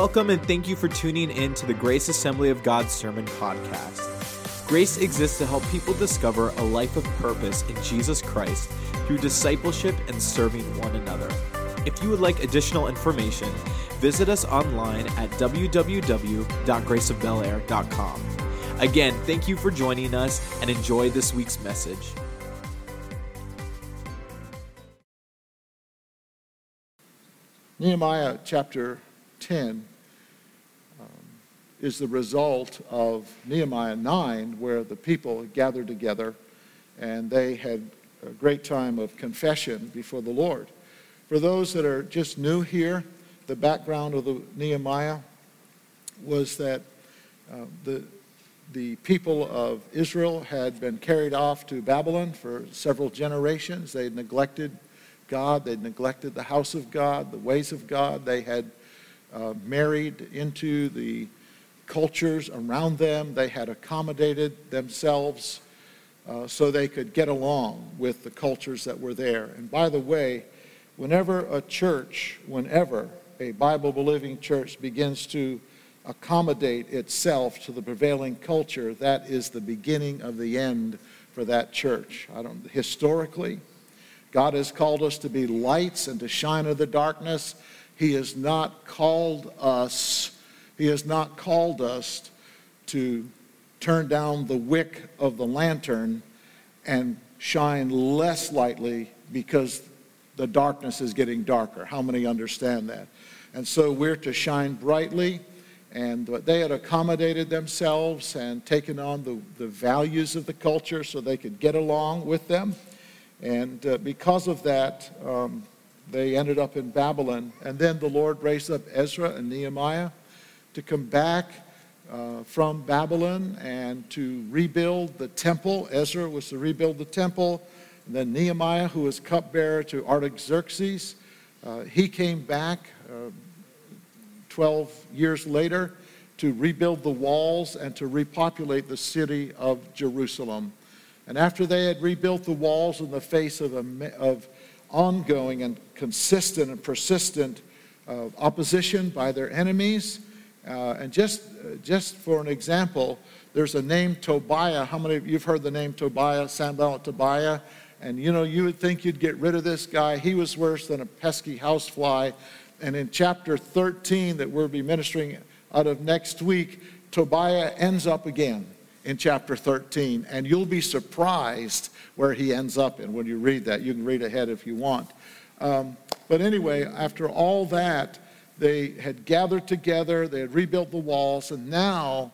Welcome and thank you for tuning in to the Grace Assembly of God Sermon Podcast. Grace exists to help people discover a life of purpose in Jesus Christ through discipleship and serving one another. If you would like additional information, visit us online at www.graceofbelair.com. Again, thank you for joining us and enjoy this week's message. Nehemiah chapter 10 um, is the result of Nehemiah 9, where the people gathered together and they had a great time of confession before the Lord. For those that are just new here, the background of the Nehemiah was that uh, the, the people of Israel had been carried off to Babylon for several generations. They had neglected God, they neglected the house of God, the ways of God. They had uh, married into the cultures around them. They had accommodated themselves uh, so they could get along with the cultures that were there. And by the way, whenever a church, whenever a Bible believing church begins to accommodate itself to the prevailing culture, that is the beginning of the end for that church. I don't historically, God has called us to be lights and to shine in the darkness. He has not called us, He has not called us to turn down the wick of the lantern and shine less lightly because the darkness is getting darker. How many understand that? And so we're to shine brightly. And they had accommodated themselves and taken on the, the values of the culture so they could get along with them. And uh, because of that, um, they ended up in Babylon. And then the Lord raised up Ezra and Nehemiah to come back uh, from Babylon and to rebuild the temple. Ezra was to rebuild the temple. And then Nehemiah, who was cupbearer to Artaxerxes, uh, he came back uh, 12 years later to rebuild the walls and to repopulate the city of Jerusalem. And after they had rebuilt the walls in the face of, a, of ongoing and consistent and persistent uh, opposition by their enemies. Uh, and just, uh, just for an example, there's a name Tobiah. How many of you have heard the name Tobiah, Sanballat Tobiah? And you know, you would think you'd get rid of this guy. He was worse than a pesky housefly. And in chapter 13 that we'll be ministering out of next week, Tobiah ends up again in chapter 13. And you'll be surprised where he ends up in when you read that. You can read ahead if you want. Um, but anyway, after all that, they had gathered together, they had rebuilt the walls, and now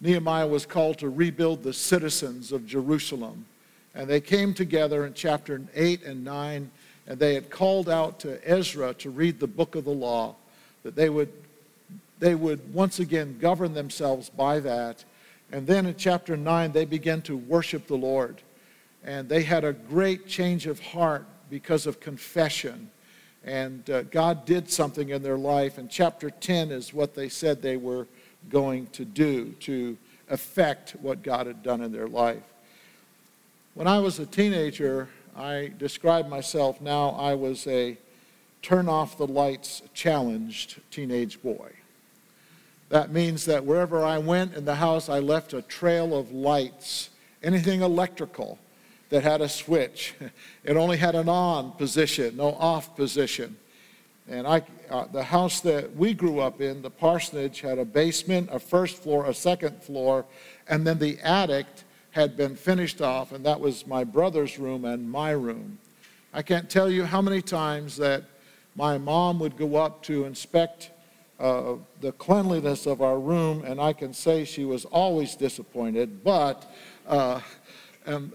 Nehemiah was called to rebuild the citizens of Jerusalem. And they came together in chapter 8 and 9, and they had called out to Ezra to read the book of the law, that they would, they would once again govern themselves by that and then in chapter 9, they began to worship the Lord. And they had a great change of heart because of confession. And uh, God did something in their life. And chapter 10 is what they said they were going to do to affect what God had done in their life. When I was a teenager, I described myself now I was a turn off the lights challenged teenage boy. That means that wherever I went in the house, I left a trail of lights, anything electrical that had a switch. It only had an on position, no off position. And I, uh, the house that we grew up in, the parsonage, had a basement, a first floor, a second floor, and then the attic had been finished off, and that was my brother's room and my room. I can't tell you how many times that my mom would go up to inspect uh, the cleanliness of our room, and I can say she was always disappointed, but, uh, and,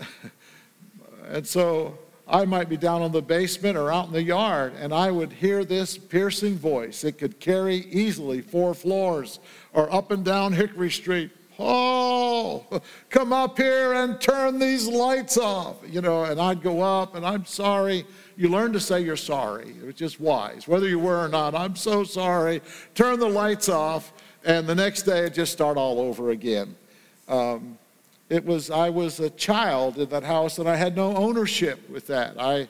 and so I might be down in the basement or out in the yard, and I would hear this piercing voice. It could carry easily four floors or up and down Hickory Street. Oh, come up here and turn these lights off. You know, and I'd go up and I'm sorry. You learn to say you're sorry, It was just wise. Whether you were or not, I'm so sorry. Turn the lights off, and the next day just start all over again. Um, it was I was a child in that house, and I had no ownership with that. I,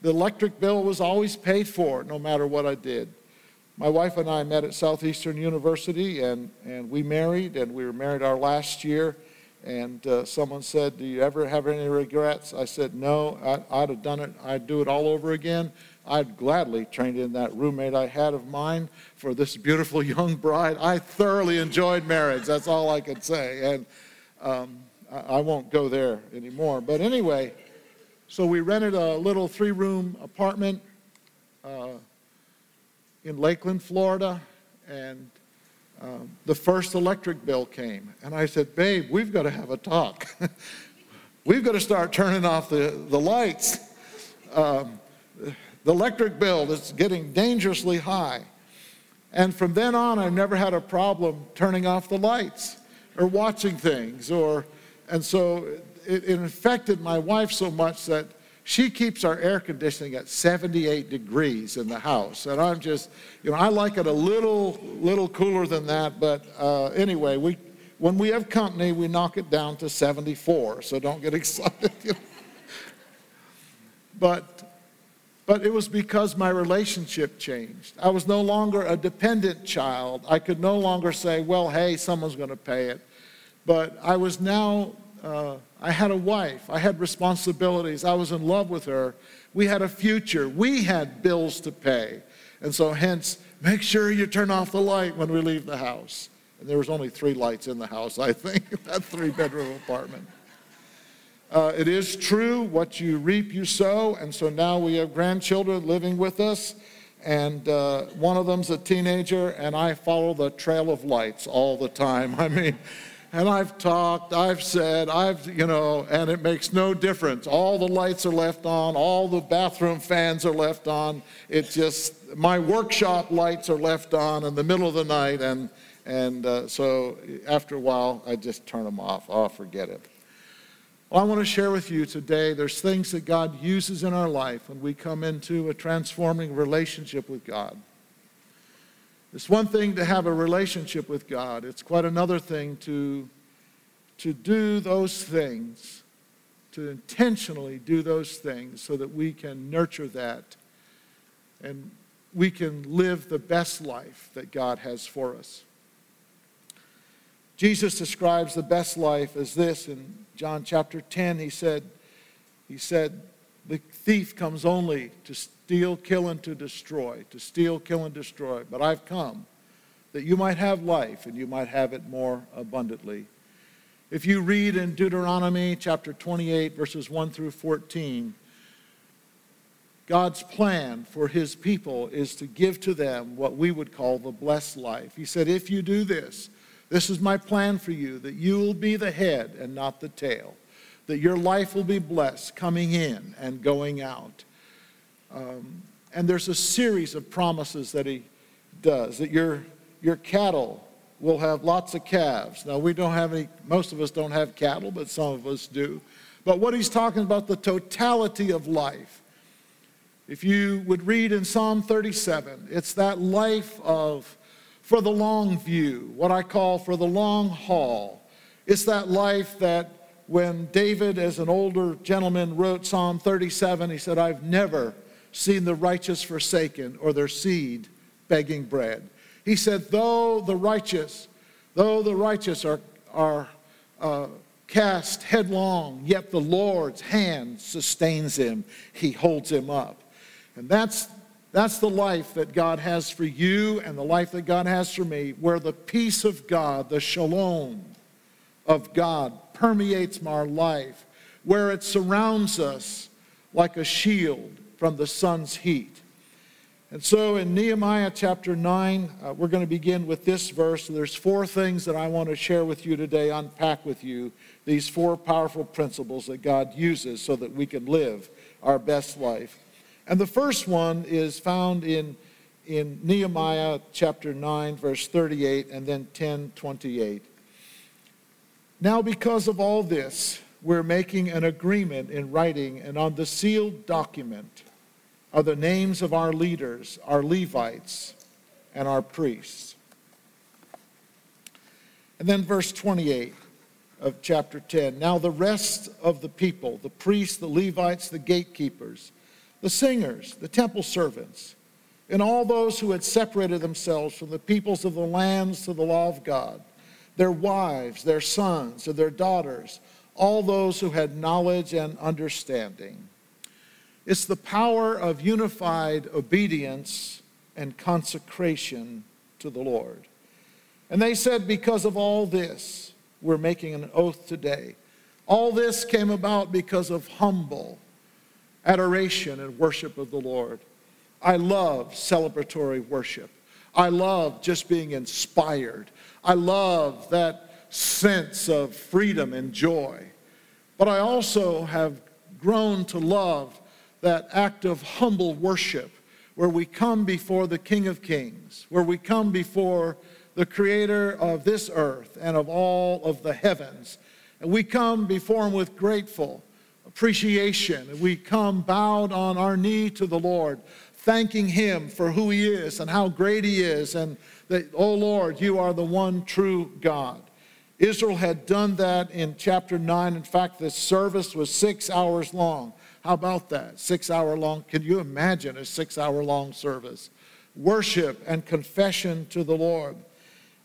the electric bill was always paid for, no matter what I did. my wife and I met at Southeastern University, and, and we married, and we were married our last year. And uh, someone said, Do you ever have any regrets? I said, No, I, would have done it. I'd do it all over again. I'd gladly trained in that roommate I had of mine for this beautiful young bride. I thoroughly enjoyed marriage. That's all I could say. And um, I, won't go there anymore. But anyway, so we rented a little three room apartment uh, in Lakeland, Florida. And um, the first electric bill came. And I said, Babe, we've got to have a talk. we've got to start turning off the, the lights. Um, the electric bill is getting dangerously high. And from then on, I've never had a problem turning off the lights or watching things. Or, and so it, it affected my wife so much that she keeps our air conditioning at 78 degrees in the house. And I'm just, you know, I like it a little, little cooler than that. But uh, anyway, we, when we have company, we knock it down to 74. So don't get excited. You know? But but it was because my relationship changed. I was no longer a dependent child. I could no longer say, well, hey, someone's going to pay it. But I was now, uh, I had a wife. I had responsibilities. I was in love with her. We had a future. We had bills to pay. And so, hence, make sure you turn off the light when we leave the house. And there was only three lights in the house, I think, that three bedroom apartment. Uh, it is true, what you reap, you sow. And so now we have grandchildren living with us. And uh, one of them's a teenager, and I follow the trail of lights all the time. I mean, and I've talked, I've said, I've, you know, and it makes no difference. All the lights are left on, all the bathroom fans are left on. It's just, my workshop lights are left on in the middle of the night. And, and uh, so after a while, I just turn them off. Oh, forget it. Well, I want to share with you today there's things that God uses in our life when we come into a transforming relationship with God. It's one thing to have a relationship with God, it's quite another thing to, to do those things, to intentionally do those things so that we can nurture that and we can live the best life that God has for us. Jesus describes the best life as this in John chapter 10. He said, he said, thief comes only to steal, kill, and to destroy, to steal, kill, and destroy. But I've come that you might have life and you might have it more abundantly. If you read in Deuteronomy chapter 28, verses 1 through 14, God's plan for his people is to give to them what we would call the blessed life. He said, If you do this, this is my plan for you that you will be the head and not the tail, that your life will be blessed coming in and going out. Um, and there's a series of promises that he does that your, your cattle will have lots of calves. Now, we don't have any, most of us don't have cattle, but some of us do. But what he's talking about, the totality of life. If you would read in Psalm 37, it's that life of for the long view, what I call for the long haul. It's that life that when David, as an older gentleman, wrote Psalm 37, he said, I've never seen the righteous forsaken or their seed begging bread. He said, though the righteous, though the righteous are, are uh, cast headlong, yet the Lord's hand sustains him. He holds him up. And that's that's the life that God has for you and the life that God has for me, where the peace of God, the shalom of God, permeates our life, where it surrounds us like a shield from the sun's heat. And so in Nehemiah chapter 9, uh, we're going to begin with this verse. There's four things that I want to share with you today, unpack with you these four powerful principles that God uses so that we can live our best life. And the first one is found in, in Nehemiah chapter 9, verse 38, and then 10 28. Now, because of all this, we're making an agreement in writing, and on the sealed document are the names of our leaders, our Levites, and our priests. And then verse 28 of chapter 10. Now, the rest of the people, the priests, the Levites, the gatekeepers, the singers, the temple servants, and all those who had separated themselves from the peoples of the lands to the law of God, their wives, their sons, and their daughters, all those who had knowledge and understanding. It's the power of unified obedience and consecration to the Lord. And they said, Because of all this, we're making an oath today. All this came about because of humble adoration and worship of the Lord. I love celebratory worship. I love just being inspired. I love that sense of freedom and joy. But I also have grown to love that act of humble worship where we come before the King of Kings, where we come before the creator of this earth and of all of the heavens. And we come before him with grateful appreciation. We come bowed on our knee to the Lord, thanking him for who he is and how great he is, and that, oh Lord, you are the one true God. Israel had done that in chapter 9. In fact, the service was six hours long. How about that? Six hour long. Can you imagine a six hour long service? Worship and confession to the Lord.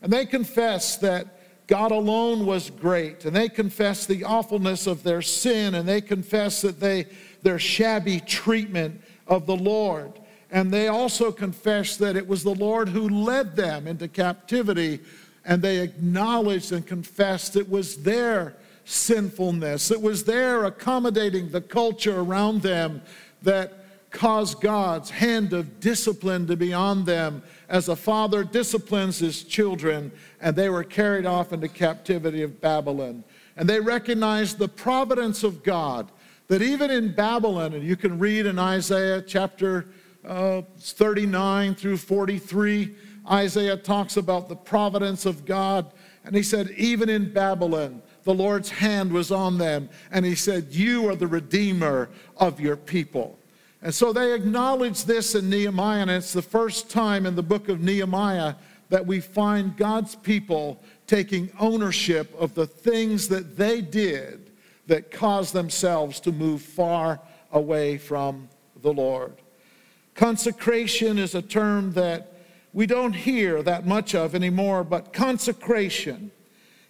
And they confessed that God alone was great, and they confessed the awfulness of their sin, and they confessed that they, their shabby treatment of the Lord. And they also confessed that it was the Lord who led them into captivity, and they acknowledged and confessed it was their sinfulness, it was their accommodating the culture around them that caused God's hand of discipline to be on them as a father disciplines his children, and they were carried off into captivity of Babylon. And they recognized the providence of God, that even in Babylon, and you can read in Isaiah chapter uh, 39 through 43, Isaiah talks about the providence of God. And he said, even in Babylon, the Lord's hand was on them. And he said, You are the redeemer of your people. And so they acknowledge this in Nehemiah, and it's the first time in the book of Nehemiah that we find God's people taking ownership of the things that they did that caused themselves to move far away from the Lord. Consecration is a term that we don't hear that much of anymore, but consecration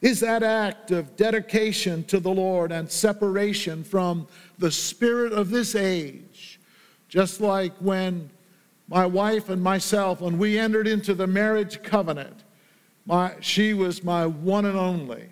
is that act of dedication to the Lord and separation from the spirit of this age just like when my wife and myself, when we entered into the marriage covenant, my, she was my one and only.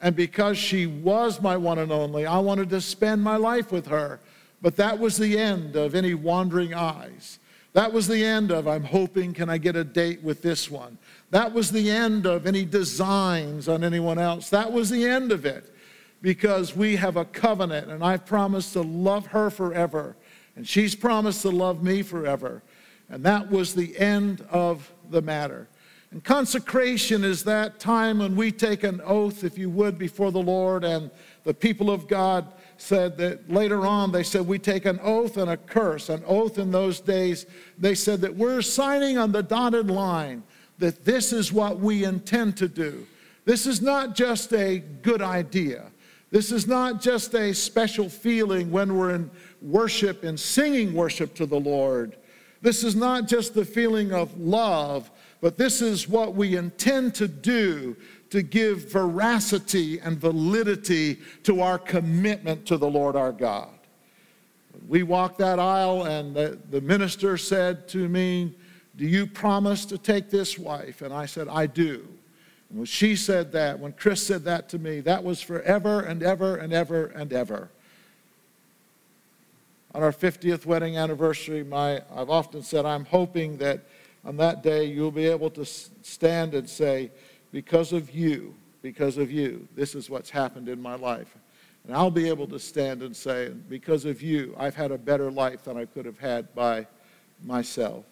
And because she was my one and only, I wanted to spend my life with her. But that was the end of any wandering eyes. That was the end of, I'm hoping, can I get a date with this one? That was the end of any designs on anyone else. That was the end of it because we have a covenant and I've promised to love her forever and she's promised to love me forever. And that was the end of the matter. And consecration is that time when we take an oath, if you would, before the Lord. And the people of God said that later on, they said, We take an oath and a curse. An oath in those days, they said that we're signing on the dotted line that this is what we intend to do. This is not just a good idea. This is not just a special feeling when we're in worship and singing worship to the Lord. This is not just the feeling of love, but this is what we intend to do to give veracity and validity to our commitment to the Lord our God. We walked that aisle, and the, the minister said to me, Do you promise to take this wife? And I said, I do. And when she said that, when Chris said that to me, that was forever and ever and ever and ever on our 50th wedding anniversary, my, I've often said, I'm hoping that on that day you'll be able to stand and say, because of you, because of you, this is what's happened in my life. And I'll be able to stand and say, because of you, I've had a better life than I could have had by myself.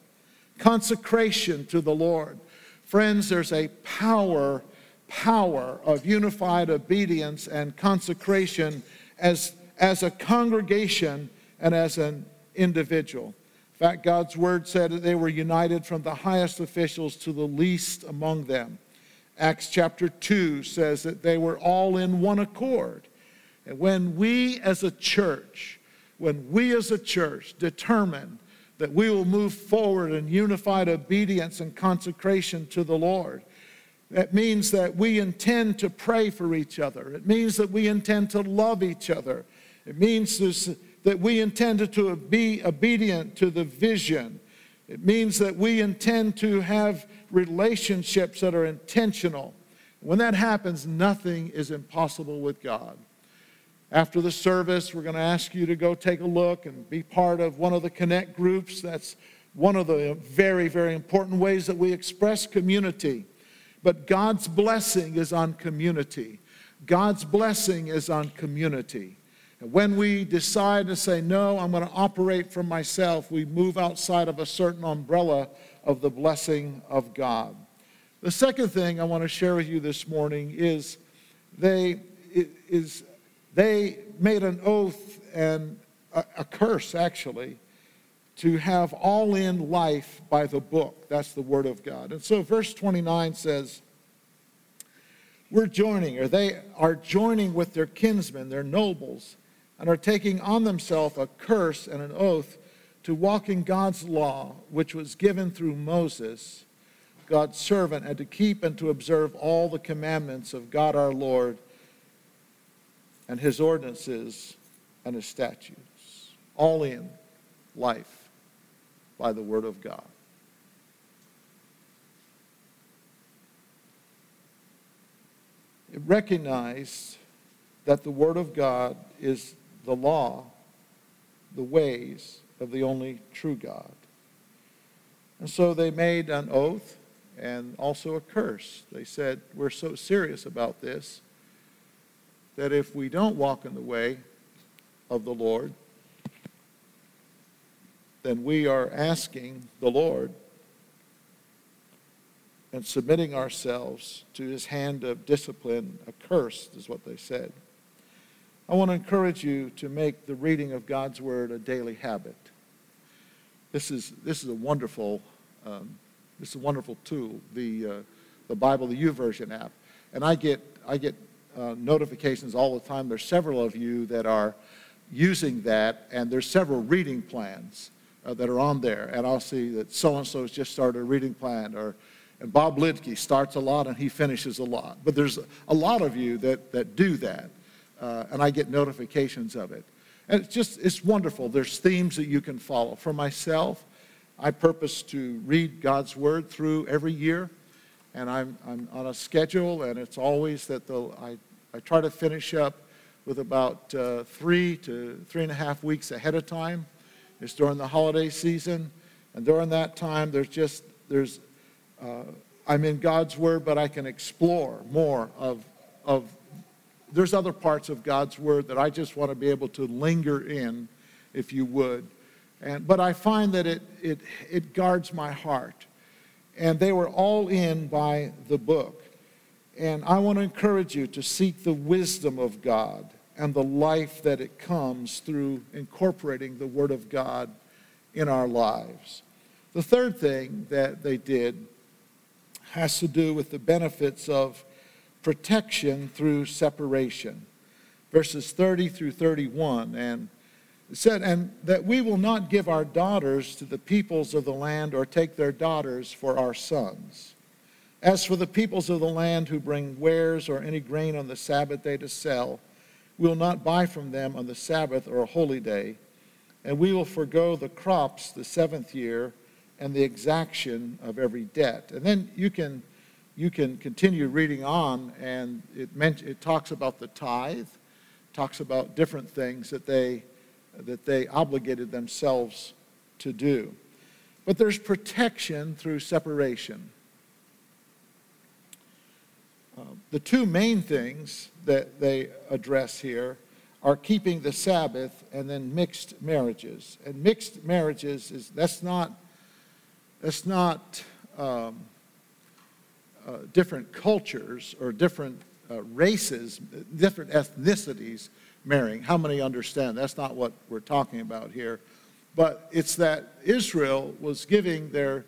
Consecration to the Lord. Friends, there's a power, power of unified obedience and consecration as, as a congregation and as an individual. In fact, God's word said that they were united from the highest officials to the least among them. Acts chapter 2 says that they were all in one accord. And when we as a church, when we as a church determine that we will move forward in unified obedience and consecration to the Lord. That means that we intend to pray for each other. It means that we intend to love each other. It means that we intend to be obedient to the vision. It means that we intend to have relationships that are intentional. When that happens, nothing is impossible with God. After the service, we're going to ask you to go take a look and be part of one of the Connect groups. That's one of the very, very important ways that we express community. But God's blessing is on community. God's blessing is on community. And when we decide to say, no, I'm going to operate for myself, we move outside of a certain umbrella of the blessing of God. The second thing I want to share with you this morning is they is they made an oath and a, a curse, actually, to have all in life by the book. That's the word of God. And so, verse 29 says, We're joining, or they are joining with their kinsmen, their nobles, and are taking on themselves a curse and an oath to walk in God's law, which was given through Moses, God's servant, and to keep and to observe all the commandments of God our Lord and his ordinances and his statutes, all in life by the word of God. It that the word of God is the law, the ways of the only true God. And so they made an oath and also a curse. They said, We're so serious about this that if we don't walk in the way of the Lord, then we are asking the Lord and submitting ourselves to his hand of discipline, accursed, is what they said. I want to encourage you to make the reading of God's Word a daily habit. This is, this is a wonderful, um, this is a wonderful tool, the, uh, the Bible, the YouVersion app. And I get, I get uh, notifications all the time. There's several of you that are using that, and there's several reading plans uh, that are on there. And I'll see that so and so has just started a reading plan, or and Bob Lidke starts a lot and he finishes a lot. But there's a lot of you that, that do that, uh, and I get notifications of it. And it's just, it's wonderful. There's themes that you can follow. For myself, I purpose to read God's Word through every year and I'm, I'm on a schedule, and it's always that the, I, I try to finish up with about uh, three to three and a half weeks ahead of time. It's during the holiday season, and during that time, there's just there's uh, I'm in God's Word, but I can explore more of of. There's other parts of God's Word that I just want to be able to linger in, if you would, and but I find that it it it guards my heart and they were all in by the book. And I want to encourage you to seek the wisdom of God and the life that it comes through incorporating the Word of God in our lives. The third thing that they did has to do with the benefits of protection through separation. Verses 30 through 31. And said, and that we will not give our daughters to the peoples of the land or take their daughters for our sons. As for the peoples of the land who bring wares or any grain on the Sabbath day to sell, we will not buy from them on the Sabbath or a holy day, and we will forego the crops the seventh year and the exaction of every debt. And then you can, you can continue reading on, and it, it talks about the tithe, talks about different things that they that they obligated themselves to do. But there's protection through separation. Uh, the two main things that they address here are keeping the Sabbath and then mixed marriages. And mixed marriages is that's not that's not um, uh, different cultures or different uh, races, different ethnicities marrying. How many understand? That's not what we're talking about here. But it's that Israel was giving their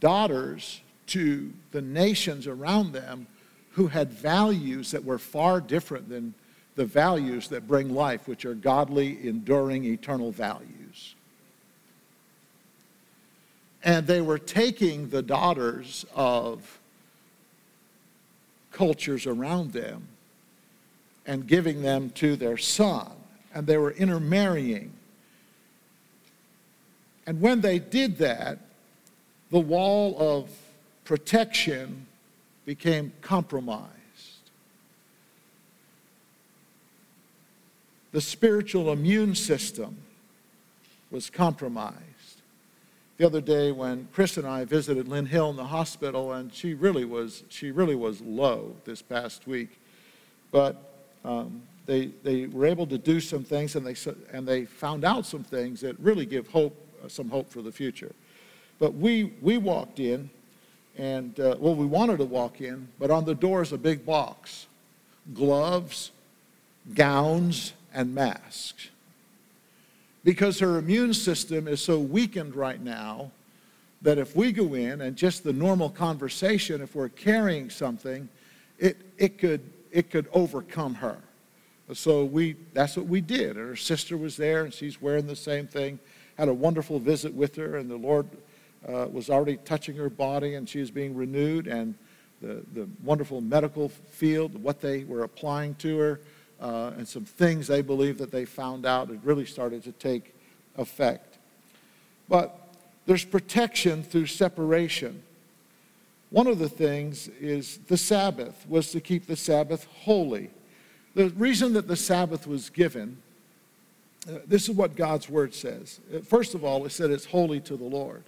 daughters to the nations around them who had values that were far different than the values that bring life, which are godly, enduring, eternal values. And they were taking the daughters of cultures around them and giving them to their son. And they were intermarrying. And when they did that, the wall of protection became compromised. The spiritual immune system was compromised. The other day when Chris and I visited Lynn Hill in the hospital, and she really was, she really was low this past week. But um, they, they were able to do some things and they, and they found out some things that really give hope, uh, some hope for the future. But we, we walked in, and uh, well, we wanted to walk in, but on the door is a big box gloves, gowns, and masks. Because her immune system is so weakened right now that if we go in and just the normal conversation, if we're carrying something, it, it, could, it could overcome her. So we, that's what we did. And her sister was there, and she's wearing the same thing. Had a wonderful visit with her, and the Lord uh, was already touching her body, and she was being renewed. And the, the wonderful medical field, what they were applying to her, uh, and some things they believe that they found out had really started to take effect. But there's protection through separation. One of the things is the Sabbath was to keep the Sabbath holy. The reason that the Sabbath was given, uh, this is what God's word says. Uh, first of all, it said it's holy to the Lord.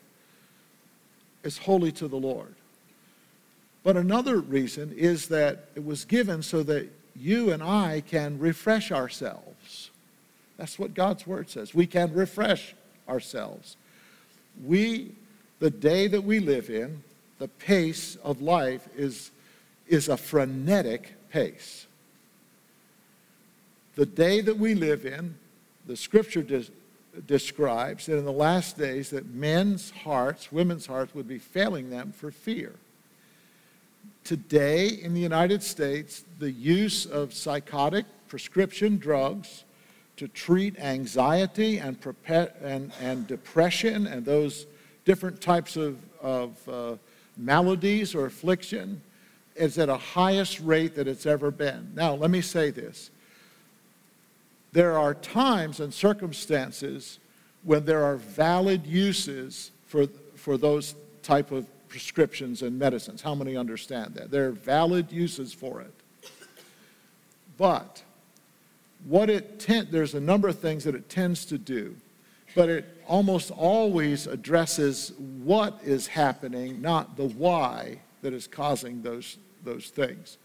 It's holy to the Lord. But another reason is that it was given so that you and I can refresh ourselves. That's what God's word says. We can refresh ourselves. We, the day that we live in, the pace of life is, is a frenetic pace. The day that we live in, the scripture des- describes that in the last days that men's hearts, women's hearts would be failing them for fear. Today in the United States, the use of psychotic prescription drugs to treat anxiety and, and, and depression and those different types of, of uh, maladies or affliction is at a highest rate that it's ever been. Now, let me say this. There are times and circumstances when there are valid uses for, for those type of prescriptions and medicines. How many understand that? There are valid uses for it. But what it ten- there's a number of things that it tends to do, but it almost always addresses what is happening, not the why that is causing those, those things.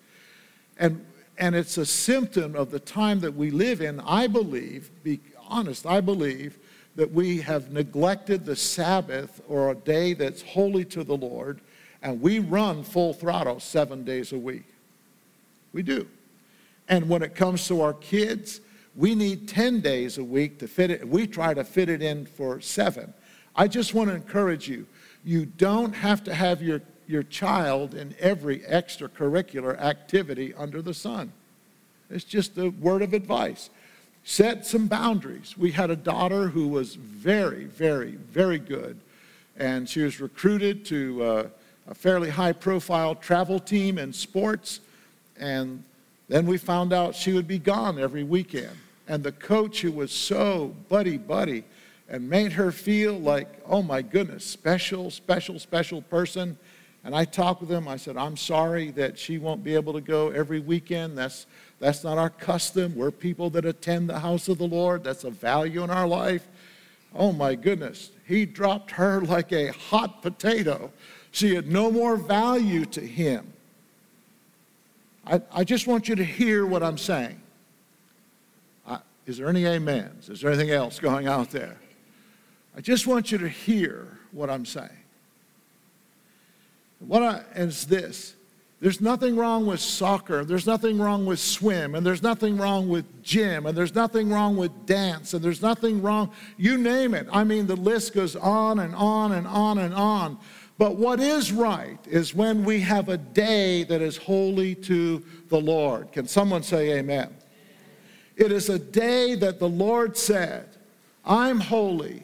And, and it's a symptom of the time that we live in, I believe, be honest, I believe that we have neglected the Sabbath or a day that's holy to the Lord, and we run full throttle seven days a week. We do. And when it comes to our kids, we need 10 days a week to fit it. We try to fit it in for seven. I just want to encourage you you don't have to have your, your child in every extracurricular activity under the sun. It's just a word of advice set some boundaries. We had a daughter who was very, very, very good, and she was recruited to uh, a fairly high profile travel team in sports, and then we found out she would be gone every weekend. And the coach, who was so buddy buddy and made her feel like, oh my goodness, special, special, special person. And I talked with him. I said, I'm sorry that she won't be able to go every weekend. That's that's not our custom. We're people that attend the house of the Lord. That's a value in our life. Oh my goodness. He dropped her like a hot potato. She had no more value to him. I, I just want you to hear what I'm saying. I, is there any amens? Is there anything else going out there? I just want you to hear what I'm saying. What I, is this there's nothing wrong with soccer. There's nothing wrong with swim. And there's nothing wrong with gym. And there's nothing wrong with dance. And there's nothing wrong, you name it. I mean, the list goes on and on and on and on. But what is right is when we have a day that is holy to the Lord. Can someone say amen? It is a day that the Lord said, I'm holy.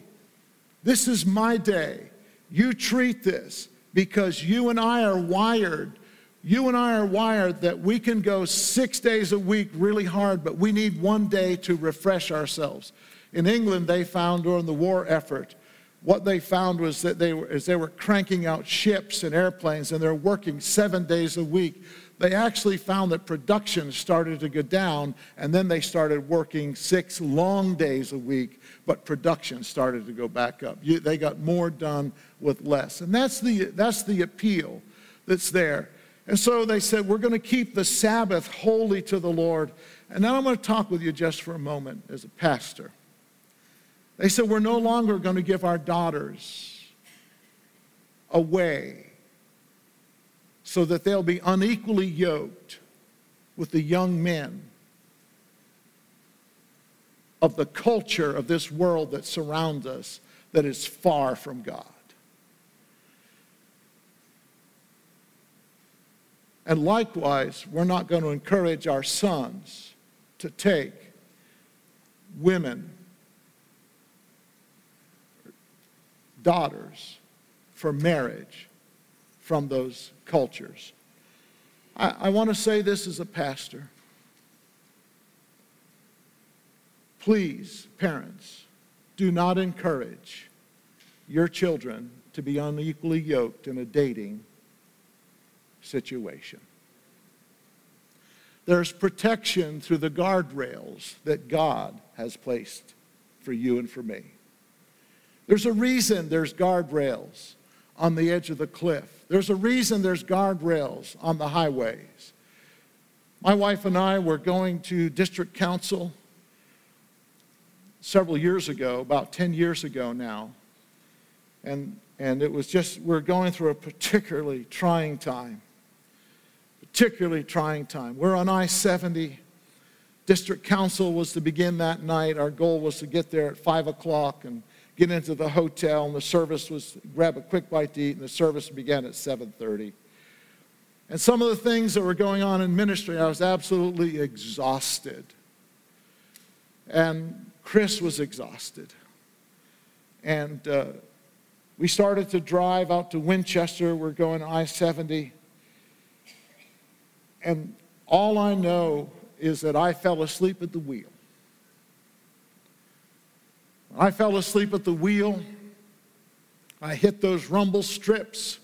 This is my day. You treat this because you and I are wired. You and I are wired that we can go six days a week really hard, but we need one day to refresh ourselves. In England, they found during the war effort, what they found was that they were, as they were cranking out ships and airplanes and they're working seven days a week, they actually found that production started to go down and then they started working six long days a week, but production started to go back up. You, they got more done with less. And that's the, that's the appeal that's there. And so they said, We're going to keep the Sabbath holy to the Lord. And now I'm going to talk with you just for a moment as a pastor. They said, We're no longer going to give our daughters away so that they'll be unequally yoked with the young men of the culture of this world that surrounds us that is far from God. And likewise, we're not going to encourage our sons to take women daughters for marriage from those cultures. I, I want to say this as a pastor. Please, parents, do not encourage your children to be unequally yoked in a dating situation. There's protection through the guardrails that God has placed for you and for me. There's a reason there's guardrails on the edge of the cliff. There's a reason there's guardrails on the highways. My wife and I were going to district council several years ago, about 10 years ago now. And, and it was just, we we're going through a particularly trying time. Particularly trying time. We're on I 70. District council was to begin that night. Our goal was to get there at 5 o'clock and get into the hotel, and the service was grab a quick bite to eat, and the service began at 7:30. And some of the things that were going on in ministry, I was absolutely exhausted. And Chris was exhausted. And uh, we started to drive out to Winchester. We're going I 70. And all I know is that I fell asleep at the wheel. I fell asleep at the wheel. I hit those rumble strips.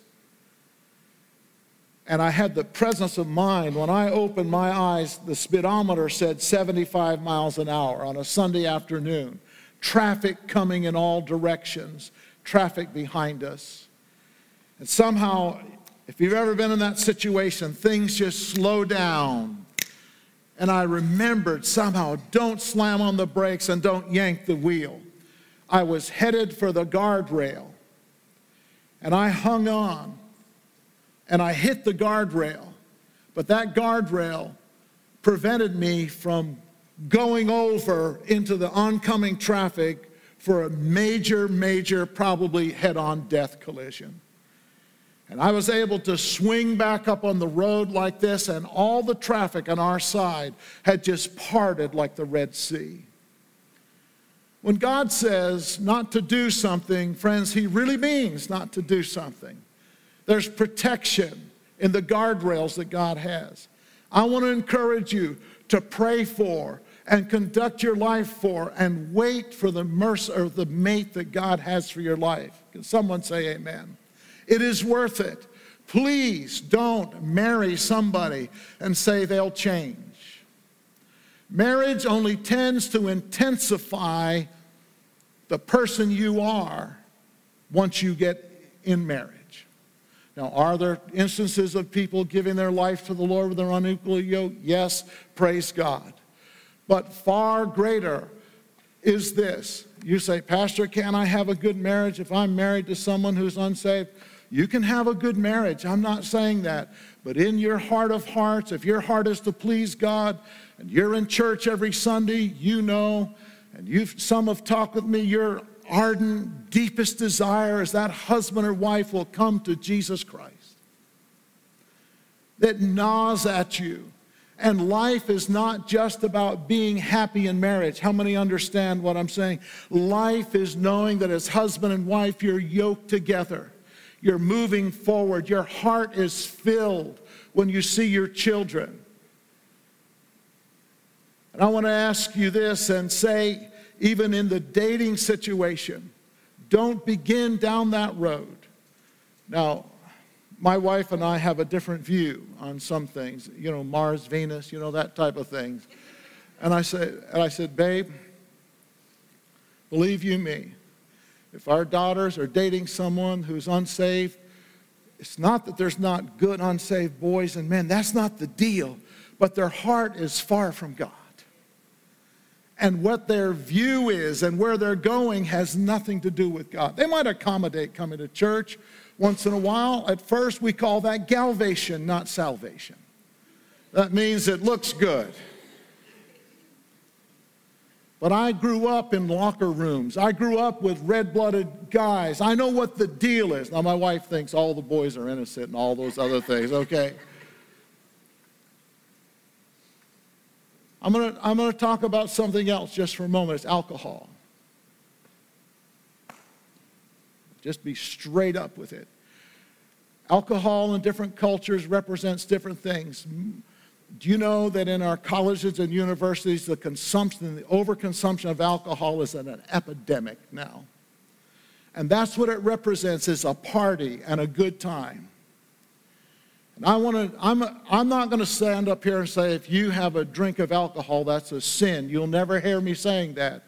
And I had the presence of mind. When I opened my eyes, the speedometer said 75 miles an hour on a Sunday afternoon. Traffic coming in all directions, traffic behind us. And somehow, if you've ever been in that situation, things just slow down. And I remembered somehow don't slam on the brakes and don't yank the wheel. I was headed for the guardrail. And I hung on and I hit the guardrail. But that guardrail prevented me from going over into the oncoming traffic for a major, major, probably head on death collision. And I was able to swing back up on the road like this, and all the traffic on our side had just parted like the Red Sea. When God says not to do something, friends, He really means not to do something. There's protection in the guardrails that God has. I want to encourage you to pray for and conduct your life for and wait for the mercy or the mate that God has for your life. Can someone say amen? It is worth it. Please don't marry somebody and say they'll change. Marriage only tends to intensify the person you are once you get in marriage. Now, are there instances of people giving their life to the Lord with their unequally yoked? Yes, praise God. But far greater is this. You say, Pastor, can I have a good marriage if I'm married to someone who's unsaved? You can have a good marriage. I'm not saying that. But in your heart of hearts, if your heart is to please God and you're in church every Sunday, you know, and you've, some have talked with me, your ardent, deepest desire is that husband or wife will come to Jesus Christ. That gnaws at you And life is not just about being happy in marriage. How many understand what I'm saying? Life is knowing that as husband and wife, you're yoked together. You're moving forward. Your heart is filled when you see your children. And I want to ask you this and say, even in the dating situation, don't begin down that road. Now, my wife and I have a different view on some things, you know, Mars, Venus, you know, that type of things. And I said, and I said, babe, believe you me, if our daughters are dating someone who's unsaved, it's not that there's not good unsaved boys and men. That's not the deal. But their heart is far from God. And what their view is and where they're going has nothing to do with God. They might accommodate coming to church once in a while. At first, we call that galvation, not salvation. That means it looks good. But I grew up in locker rooms. I grew up with red blooded guys. I know what the deal is. Now, my wife thinks all the boys are innocent and all those other things, okay? I'm to I'm to talk about something else just for a moment. It's alcohol. Just be straight up with it. Alcohol in different cultures represents different things. Do you know that in our colleges and universities, the consumption, the overconsumption of alcohol is an epidemic now? And that's what it represents is a party and a good time. And I want to, I'm, I'm not going to stand up here and say, if you have a drink of alcohol, that's a sin. You'll never hear me saying that.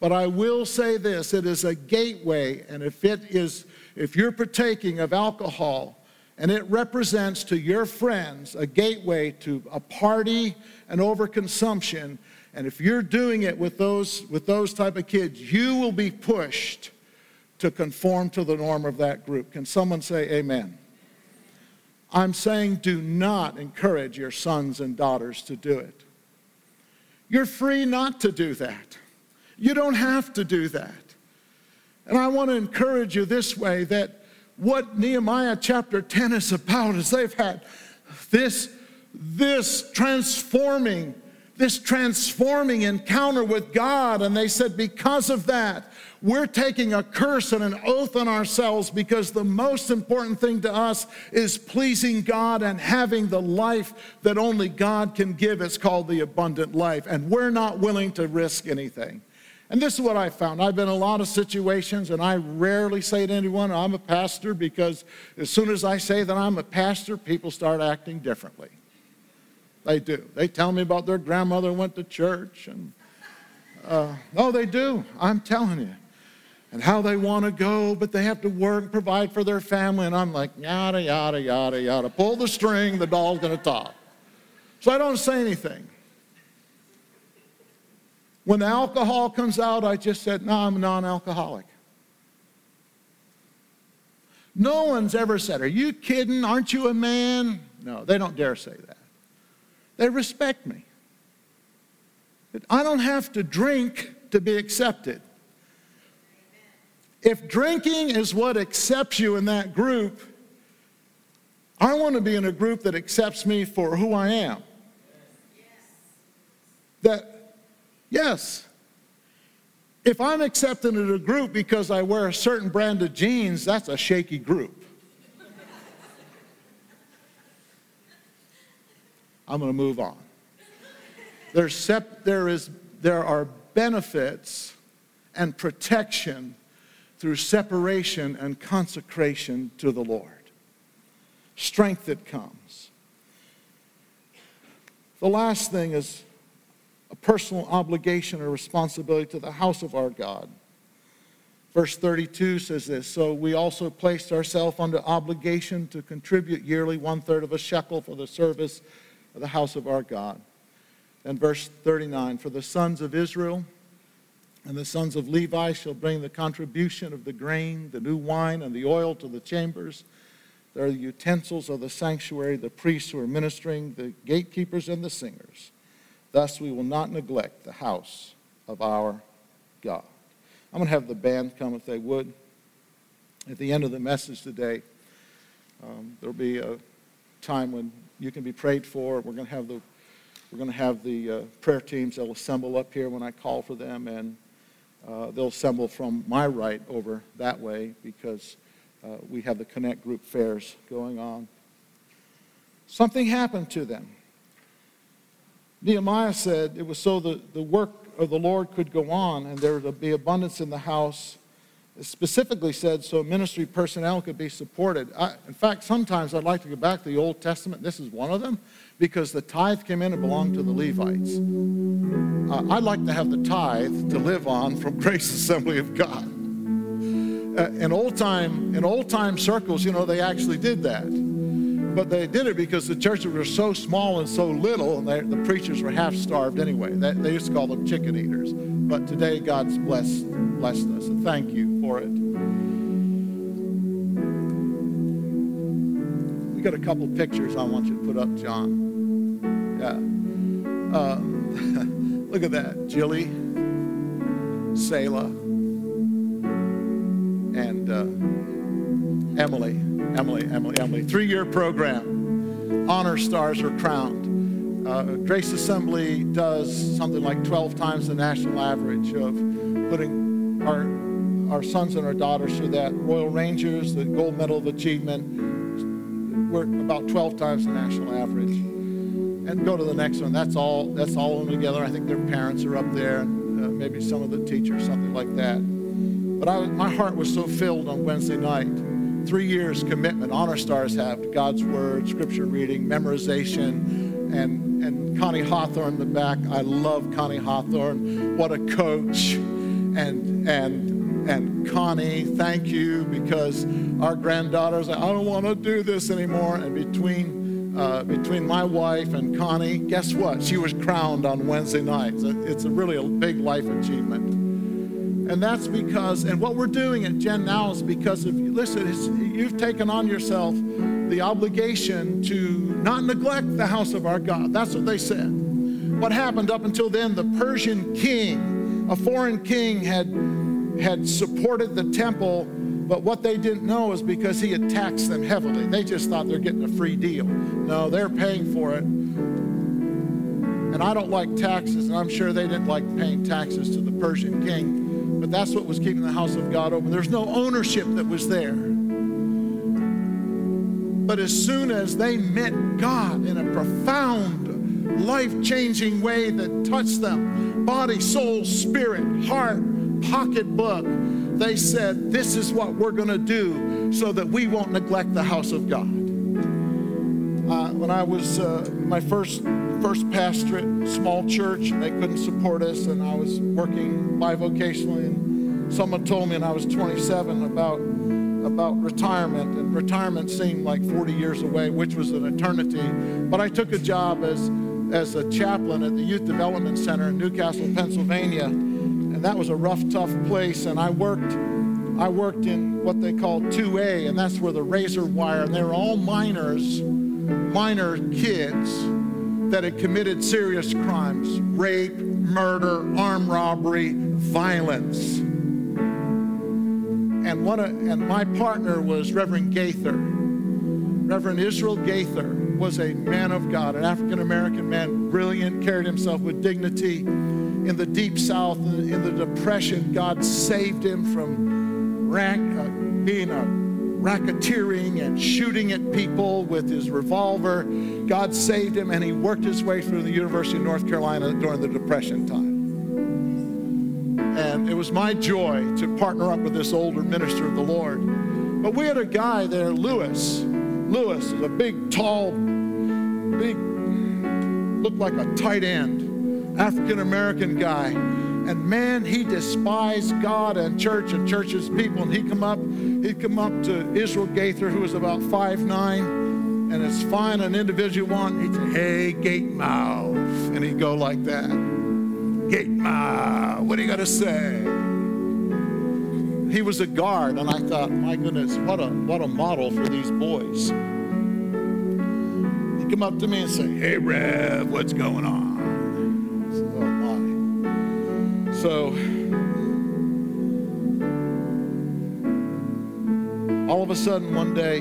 But I will say this it is a gateway, and if it is, if you're partaking of alcohol, and it represents to your friends a gateway to a party and overconsumption, and if you're doing it with those, with those type of kids, you will be pushed to conform to the norm of that group. Can someone say amen? I'm saying do not encourage your sons and daughters to do it. You're free not to do that. You don't have to do that. And I want to encourage you this way that what Nehemiah chapter 10 is about is they've had this, this transforming, this transforming encounter with God. And they said, because of that, we're taking a curse and an oath on ourselves because the most important thing to us is pleasing God and having the life that only God can give. It's called the abundant life. And we're not willing to risk anything. And this is what I found. I've been in a lot of situations, and I rarely say to anyone, I'm a pastor, because as soon as I say that I'm a pastor, people start acting differently. They do. They tell me about their grandmother went to church, and uh, oh, they do. I'm telling you. And how they want to go, but they have to work provide for their family. And I'm like, yada, yada, yada, yada. Pull the string, the doll's going to talk. So I don't say anything. When the alcohol comes out, I just said, No, I'm a non alcoholic. No one's ever said, Are you kidding? Aren't you a man? No, they don't dare say that. They respect me. I don't have to drink to be accepted. If drinking is what accepts you in that group, I want to be in a group that accepts me for who I am. That Yes. If I'm accepted in a group because I wear a certain brand of jeans, that's a shaky group. I'm going to move on. There's sep- there, is, there are benefits and protection through separation and consecration to the Lord. Strength that comes. The last thing is personal obligation or responsibility to the house of our God. Verse 32 says this So we also placed ourselves under obligation to contribute yearly one third of a shekel for the service of the house of our God. And verse 39 For the sons of Israel and the sons of Levi shall bring the contribution of the grain, the new wine, and the oil to the chambers. They are the utensils of the sanctuary, the priests who are ministering, the gatekeepers, and the singers. Thus, we will not neglect the house of our God. I'm going to have the band come if they would. At the end of the message today, um, there'll be a time when you can be prayed for. We're going to have the we're going to have the uh, prayer teams. They'll assemble up here when I call for them, and uh, they'll assemble from my right over that way because uh, we have the Connect Group fairs going on. Something happened to them. Nehemiah said it was so the, the work of the Lord could go on and there would be abundance in the house. It specifically said so ministry personnel could be supported. I, in fact, sometimes I'd like to go back to the Old Testament. This is one of them because the tithe came in and belonged to the Levites. Uh, I'd like to have the tithe to live on from Grace Assembly of God. Uh, in old time, in old time circles, you know, they actually did that. But they did it because the churches were so small and so little, and they, the preachers were half starved anyway. They, they used to call them chicken eaters. But today, God's blessed, blessed us, and thank you for it. We got a couple pictures I want you to put up, John. Yeah. Uh, look at that. Jilly, Selah, and uh, Emily. Emily, Emily, Emily. Three year program. Honor stars are crowned. Uh, Grace Assembly does something like 12 times the national average of putting our, our sons and our daughters through that. Royal Rangers, the Gold Medal of Achievement, we're about 12 times the national average. And go to the next one. That's all. That's all of them together. I think their parents are up there, and uh, maybe some of the teachers, something like that. But I, my heart was so filled on Wednesday night three years commitment honor stars have to god's word scripture reading memorization and and connie hawthorne in the back. I love connie hawthorne. What a coach. And and and connie thank you because our granddaughters i don't want to do this anymore. And between uh, between my wife and connie guess what? She was crowned on wednesday night it's a, it's a really a big life achievement and that's because, and what we're doing at Gen Now is because of, listen, you've taken on yourself the obligation to not neglect the house of our God. That's what they said. What happened up until then, the Persian king, a foreign king, had, had supported the temple, but what they didn't know is because he had taxed them heavily. They just thought they're getting a free deal. No, they're paying for it. And I don't like taxes, and I'm sure they didn't like paying taxes to the Persian king. But that's what was keeping the house of God open. There's no ownership that was there. But as soon as they met God in a profound, life changing way that touched them body, soul, spirit, heart, pocketbook they said, This is what we're going to do so that we won't neglect the house of God. Uh, when I was uh, my first first pastorate, small church, and they couldn't support us, and I was working bivocationally, and someone told me, and I was 27, about about retirement, and retirement seemed like 40 years away, which was an eternity. But I took a job as as a chaplain at the Youth Development Center in New Castle, Pennsylvania, and that was a rough, tough place. And I worked I worked in what they call 2A, and that's where the razor wire, and they were all minors minor kids that had committed serious crimes rape, murder, armed robbery, violence. And, one of, and my partner was Reverend Gaither. Reverend Israel Gaither was a man of God, an African American man, brilliant, carried himself with dignity. In the deep south, in the depression, God saved him from rank, uh, being a racketeering and shooting at people with his revolver. God saved him and he worked his way through the University of North Carolina during the Depression time. And it was my joy to partner up with this older minister of the Lord. But we had a guy there, Lewis. Lewis is a big, tall, big, looked like a tight end, African American guy and man, he despised God and church and church's people. And he'd come up, he'd come up to Israel Gaither, who was about five nine, and as fine an individual one, he'd say, Hey, gate mouth. And he'd go like that. Gate mouth, what do you got to say? He was a guard, and I thought, my goodness, what a what a model for these boys. He'd come up to me and say, Hey Rev, what's going on? So, all of a sudden, one day,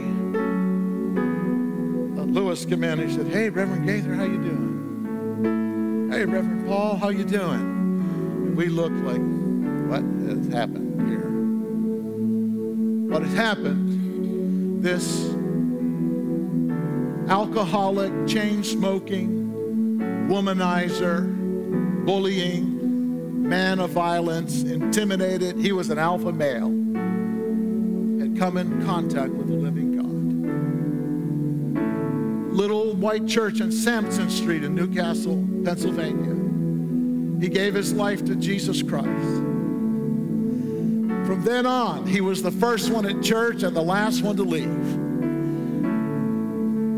uh, Lewis came in. and He said, "Hey, Reverend Gaither, how you doing?" Hey, Reverend Paul, how you doing? And we looked like, what has happened here? What has happened, this alcoholic, chain smoking, womanizer, bullying, man of violence, intimidated, he was an alpha male, had come in contact with the living God. Little white church on Sampson Street in New Castle, Pennsylvania. He gave his life to Jesus Christ. From then on, he was the first one at church and the last one to leave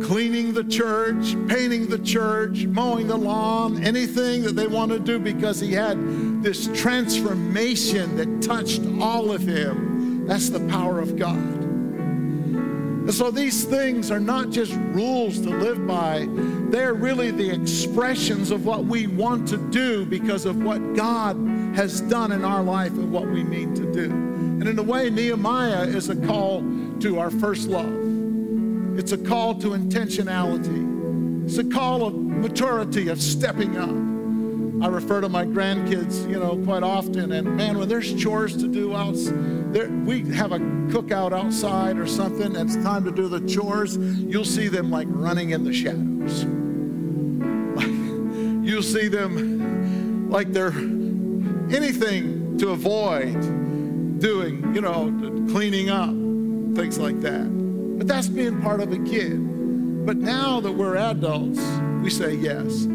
cleaning the church, painting the church, mowing the lawn, anything that they want to do because he had this transformation that touched all of him. That's the power of God. And so these things are not just rules to live by, they're really the expressions of what we want to do because of what God has done in our life and what we mean to do. And in a way, Nehemiah is a call to our first love. It's a call to intentionality. It's a call of maturity, of stepping up. I refer to my grandkids, you know, quite often, and man, when there's chores to do out, there, we have a cookout outside or something, and it's time to do the chores, you'll see them like running in the shadows. Like, you'll see them like they're anything to avoid doing, you know, cleaning up, things like that. But that's being part of a kid. But now that we're adults, we say yes.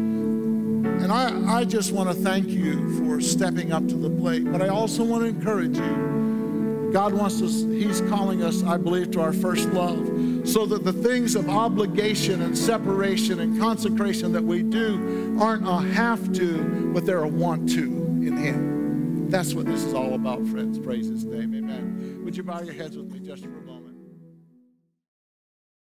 And I, I just want to thank you for stepping up to the plate. But I also want to encourage you. God wants us, He's calling us, I believe, to our first love. So that the things of obligation and separation and consecration that we do aren't a have to, but they're a want to in Him. That's what this is all about, friends. Praise His name. Amen. Would you bow your heads with me just for a moment?